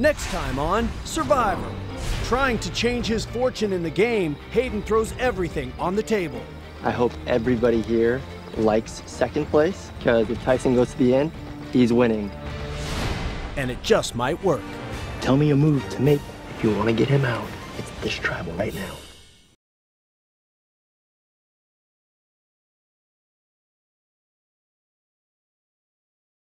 Next time on Survivor. Trying to change his fortune in the game, Hayden throws everything on the table. I hope everybody here likes second place, because if Tyson goes to the end, he's winning. And it just might work. Tell me a move to make if you want to get him out. It's this tribal right now.